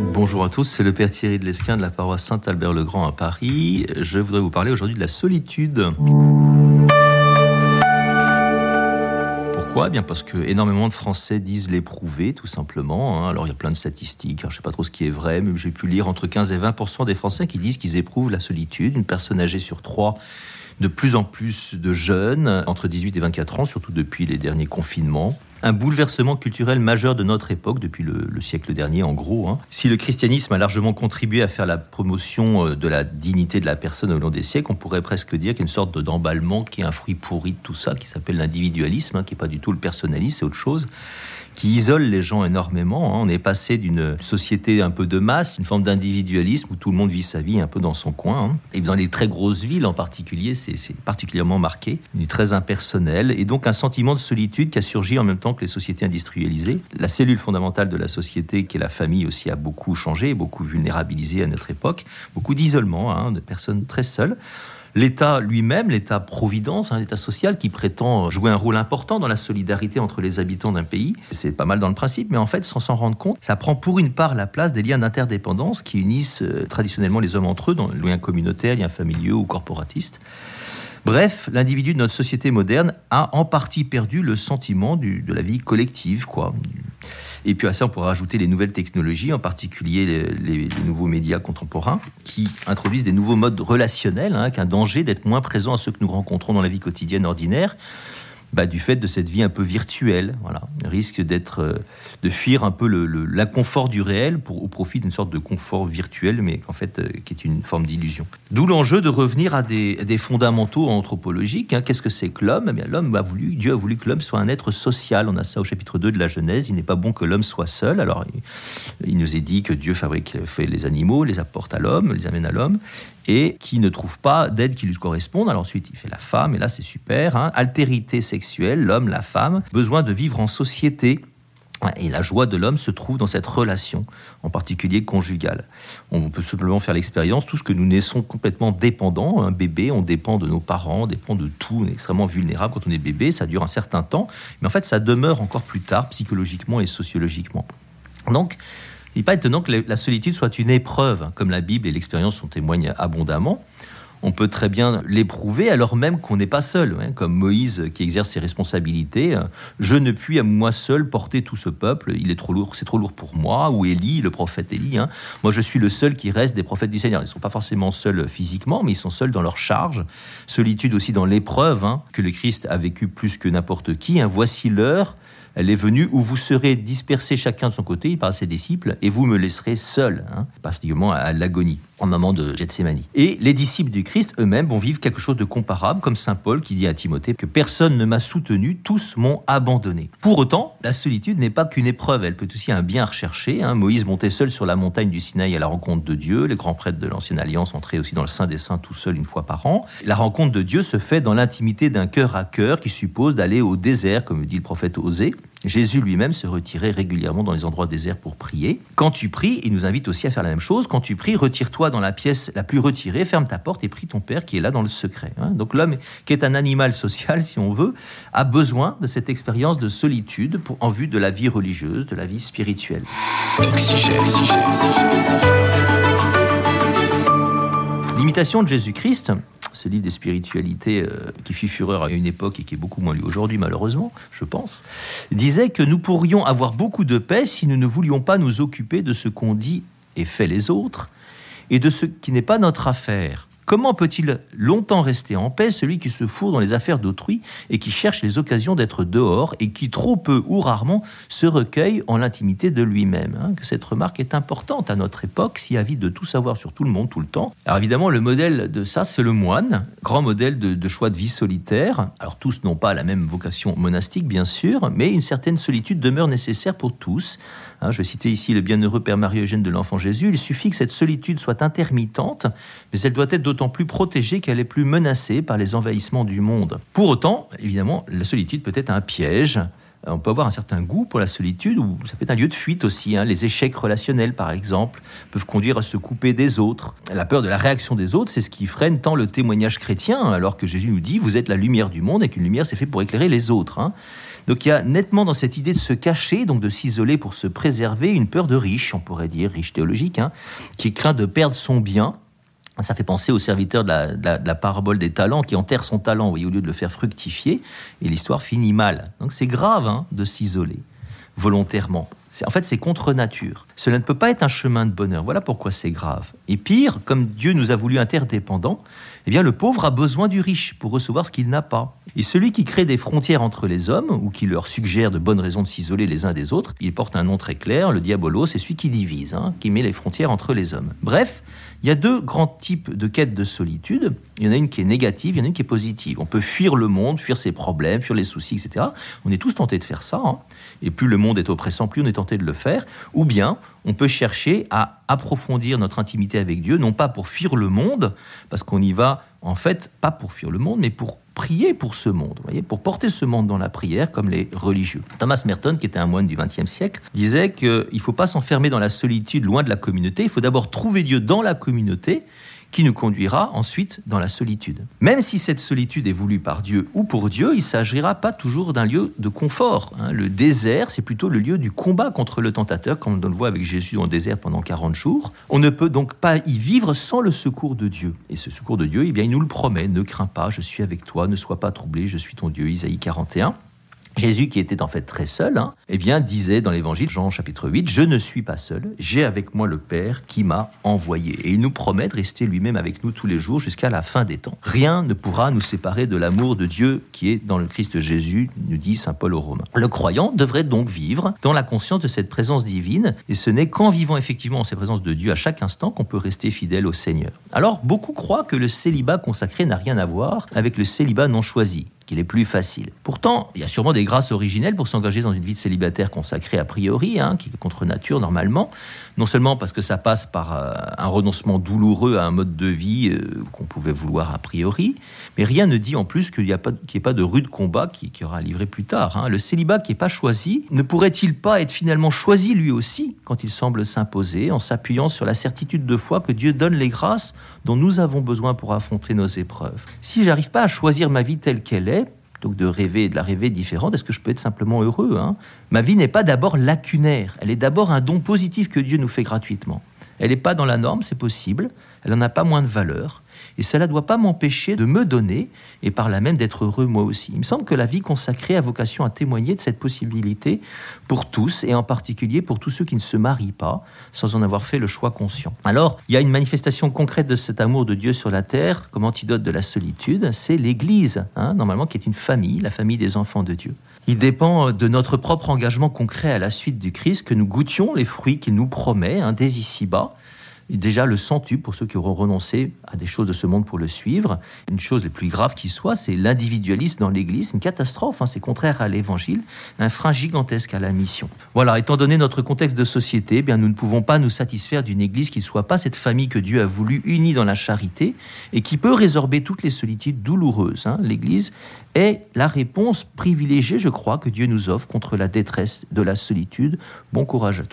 Bonjour à tous, c'est le Père Thierry de Lesquin de la paroisse Saint-Albert-le-Grand à Paris. Je voudrais vous parler aujourd'hui de la solitude. Pourquoi? Eh Bien parce que énormément de Français disent l'éprouver, tout simplement. Hein. Alors il y a plein de statistiques, je ne sais pas trop ce qui est vrai, mais j'ai pu lire entre 15 et 20 des Français qui disent qu'ils éprouvent la solitude. Une personne âgée sur trois de plus en plus de jeunes entre 18 et 24 ans, surtout depuis les derniers confinements un bouleversement culturel majeur de notre époque, depuis le, siècle dernier en gros. Hein. Si le christianisme a largement contribué à faire la promotion euh, de la dignité de la personne au long des siècles, on pourrait presque dire qu'il sorte d'emballement qui est un fruit pourri de tout ça, qui s'appelle l'individualisme, hein, qui n'est pas du tout le personnalisme, c'est autre chose qui isole les gens énormément. Hein. On est passé d'une société un peu de masse, une forme d'individualisme où tout le monde vit sa vie un peu dans son coin. Hein. Et dans les très grosses villes en particulier, c'est particulièrement marqué, est très impersonnel, et donc un sentiment de solitude qui a surgi en même temps que les sociétés industrialisées. La cellule fondamentale de la société, qui est la famille aussi, a beaucoup changé, beaucoup vulnérabilisé à notre époque, beaucoup d'isolement, hein, de personnes très seules. L'État lui-même, l'État-providence, un État social qui prétend jouer un rôle important dans la solidarité entre les habitants d'un pays, c'est pas mal dans le principe, mais en fait, sans s'en rendre compte, ça prend pour une part la place des liens d'interdépendance qui unissent euh, traditionnellement les hommes entre eux, dans les liens communautaires, liens familiaux ou corporatistes. Bref, l'individu de notre société moderne a en partie perdu le sentiment de la vie collective, quoi. Et puis à ça, on pourra ajouter les nouvelles technologies, en particulier les, nouveaux médias contemporains, qui introduisent des nouveaux modes relationnels, hein, qu'un danger d'être moins présent à ceux que nous rencontrons dans la vie quotidienne ordinaire. Bah, du fait de cette vie un peu virtuelle. Voilà, risque d'être, euh, de fuir un peu l'inconfort du réel pour, au profit d'une sorte de confort virtuel, mais qu'en fait, euh, qui est une forme d'illusion. D'où l'enjeu de revenir à des, fondamentaux anthropologiques. Hein. Qu'est-ce que c'est que l'homme? Eh L'homme a voulu, Dieu a voulu que l'homme soit un être social. On a ça au chapitre 2 de la Genèse. Il n'est pas bon que l'homme soit seul. Alors, il, il nous est dit que Dieu fabrique, fait les animaux, les apporte à l'homme, les amène à l'homme et qui ne trouve pas d'aide qui lui corresponde. Alors ensuite, il fait la femme, et là c'est super. Hein. Altérité sexuelle, l'homme, la femme, besoin de vivre en société. Et la joie de l'homme se trouve dans cette relation, en particulier conjugale. On peut simplement faire l'expérience, tout ce que nous naissons complètement dépendants. Un bébé, on dépend de nos parents, on dépend de tout, on est extrêmement vulnérable quand on est bébé, ça dure un certain temps, mais en fait ça demeure encore plus tard, psychologiquement et sociologiquement. Donc, il n'est pas étonnant que la solitude soit une épreuve, comme la Bible et l'expérience en témoignent abondamment. On peut très bien l'éprouver alors même qu'on n'est pas seul, hein, comme Moïse qui exerce ses responsabilités. Je ne puis à moi seul porter tout ce peuple, il est trop lourd, c'est trop lourd pour moi. Ou Élie, le prophète Élie. Hein. Moi, je suis le seul qui reste des prophètes du Seigneur. Ils ne sont pas forcément seuls physiquement, mais ils sont seuls dans leur charge. Solitude aussi dans l'épreuve hein, que le Christ a vécu plus que n'importe qui. Voici l'heure elle est venue où vous serez dispersés chacun de son côté par ses disciples et vous me laisserez seul, hein, particulièrement à l'agonie, en moment de Gethsemane. Et les disciples du Christ eux-mêmes vont vivre quelque chose de comparable, comme saint Paul qui dit à Timothée que personne ne m'a soutenu, tous m'ont abandonné. Pour autant, la solitude n'est pas qu'une épreuve, elle peut aussi un bien recherché. Hein. Moïse montait seul sur la montagne du Sinaï à la rencontre de Dieu, les grands prêtres de l'ancienne alliance entraient aussi dans le Saint des Saints tout seul une fois par an. La rencontre de Dieu se fait dans l'intimité d'un cœur à cœur qui suppose d'aller au désert, comme dit le prophète Osée. Jésus lui-même se retirait régulièrement dans les endroits déserts pour prier. Quand tu pries, il nous invite aussi à faire la même chose. Quand tu pries, retire-toi dans la pièce la plus retirée, ferme ta porte et prie ton Père qui est là dans le secret. Hein. Donc l'homme, qui est un animal social, si on veut, a besoin de cette expérience de solitude pour, en vue de la vie religieuse, de la vie spirituelle. L'imitation de Jésus-Christ, ce livre des spiritualités euh, qui fit fureur à une époque et qui est beaucoup moins lu aujourd'hui malheureusement, je pense, disait que nous pourrions avoir beaucoup de paix si nous ne voulions pas nous occuper de ce qu'on dit et fait les autres et de ce qui n'est pas notre affaire. Comment peut-il longtemps rester en paix celui qui se fourre dans les affaires d'autrui et qui cherche les occasions d'être dehors et qui trop peu ou rarement se recueille en l'intimité de lui-même hein, Que cette remarque est importante à notre époque, si avide de tout savoir sur tout le monde tout le temps. Alors évidemment, le modèle de ça, c'est le moine, grand modèle de, de choix de vie solitaire. Alors tous n'ont pas la même vocation monastique, bien sûr, mais une certaine solitude demeure nécessaire pour tous. Hein, je vais citer ici le bienheureux Père Marie-Eugène de l'Enfant Jésus. Il suffit que cette solitude soit intermittente, mais elle doit être d'autant plus protégée qu'elle est plus menacée par les envahissements du monde. Pour autant, évidemment, la solitude peut être un piège. On peut avoir un certain goût pour la solitude, ou ça peut être un lieu de fuite aussi. Hein. Les échecs relationnels, par exemple, peuvent conduire à se couper des autres. La peur de la réaction des autres, c'est ce qui freine tant le témoignage chrétien, alors que Jésus nous dit, vous êtes la lumière du monde et qu'une lumière, c'est fait pour éclairer les autres. Hein. Donc il y a nettement dans cette idée de se cacher, donc de s'isoler pour se préserver, une peur de riche, on pourrait dire, riche théologique, hein, qui craint de perdre son bien. Ça fait penser au serviteur de la, parabole des talents qui enterre son talent au lieu de le faire fructifier, et l'histoire finit mal. Donc c'est grave hein, de s'isoler volontairement. En fait, c'est contre nature. Cela ne peut pas être un chemin de bonheur. Voilà pourquoi c'est grave. Et pire, comme Dieu nous a voulu interdépendants, eh bien, le pauvre a besoin du riche pour recevoir ce qu'il n'a pas. Et celui qui crée des frontières entre les hommes, ou qui leur suggère de bonnes raisons de s'isoler les uns des autres, il porte un nom très clair, le diabolo, c'est celui qui divise, hein, qui met les frontières entre les hommes. Bref, il y a deux grands types de quêtes de solitude. Il y en a une qui est négative, il y en a une qui est positive. On peut fuir le monde, fuir ses problèmes, fuir les soucis, etc. On est tous tentés de faire ça. Hein. Et plus le monde est oppressant, plus on est tenté de le faire. Ou bien, on peut chercher à approfondir notre intimité avec Dieu, non pas pour fuir le monde, parce qu'on y va, en fait, pas pour fuir le monde, mais pour prier pour ce monde, voyez, pour porter ce monde dans la prière comme les religieux. Thomas Merton, qui était un moine du XXe siècle, disait qu'il ne faut pas s'enfermer dans la solitude loin de la communauté, il faut d'abord trouver Dieu dans la communauté qui nous conduira ensuite dans la solitude. Même si cette solitude est voulue par Dieu ou pour Dieu, il ne s'agira pas toujours d'un lieu de confort. Hein. Le désert, c'est plutôt le lieu du combat contre le tentateur, comme on le voit avec Jésus dans le désert pendant 40 jours. On ne peut donc pas y vivre sans le secours de Dieu. Et ce secours de Dieu, eh bien, il nous le promet, ne crains pas, je suis avec toi, ne sois pas troublé, je suis ton Dieu, Isaïe 41. Jésus, qui était en fait très seul, hein, eh bien, disait dans l'évangile, Jean chapitre 8, Je ne suis pas seul, j'ai avec moi le Père qui m'a envoyé. Et il nous promet de rester lui-même avec nous tous les jours jusqu'à la fin des temps. Rien ne pourra nous séparer de l'amour de Dieu qui est dans le Christ Jésus, nous dit saint Paul aux Romains. Le croyant devrait donc vivre dans la conscience de cette présence divine, et ce n'est qu'en vivant effectivement en cette présence de Dieu à chaque instant qu'on peut rester fidèle au Seigneur. Alors, beaucoup croient que le célibat consacré n'a rien à voir avec le célibat non choisi qu'il est plus facile. Pourtant, il y a sûrement des grâces originelles pour s'engager dans une vie de célibataire consacrée a priori, hein, qui est contre nature normalement, non seulement parce que ça passe par euh, un renoncement douloureux à un mode de vie euh, qu'on pouvait vouloir a priori, mais rien ne dit en plus qu'il n'y ait pas de rude combat qui, qui aura livré plus tard. Hein. Le célibat qui n'est pas choisi, ne pourrait-il pas être finalement choisi lui aussi quand il semble s'imposer, en s'appuyant sur la certitude de foi que Dieu donne les grâces dont nous avons besoin pour affronter nos épreuves? Si j'arrive pas à choisir ma vie telle qu'elle est, de rêver, de la rêver différente, est-ce que je peux être simplement heureux hein? Ma vie n'est pas d'abord lacunaire, elle est d'abord un don positif que Dieu nous fait gratuitement. Elle n'est pas dans la norme, c'est possible, elle n'en a pas moins de valeur, et cela ne doit pas m'empêcher de me donner et par là même d'être heureux moi aussi. Il me semble que la vie consacrée a vocation à témoigner de cette possibilité pour tous et en particulier pour tous ceux qui ne se marient pas sans en avoir fait le choix conscient. Alors, il y a une manifestation concrète de cet amour de Dieu sur la terre comme antidote de la solitude, c'est l'Église, hein, normalement qui est une famille, la famille des enfants de Dieu. Il dépend de notre propre engagement concret à la suite du Christ que nous goûtions les fruits qu'il nous promet hein, dès ici-bas déjà le centuple pour ceux qui auront renoncé à des choses de ce monde pour le suivre? Une chose les plus grave qui soit, c'est l'individualisme dans l'Église, une catastrophe, hein, c'est contraire à l'Évangile, un frein gigantesque à la mission. Voilà, étant donné notre contexte de société, eh bien nous ne pouvons pas nous satisfaire d'une Église qui ne soit pas cette famille que Dieu a voulu unie dans la charité et qui peut résorber toutes les solitudes douloureuses. Hein. L'Église est la réponse privilégiée, je crois, que Dieu nous offre contre la détresse de la solitude. Bon courage à tous.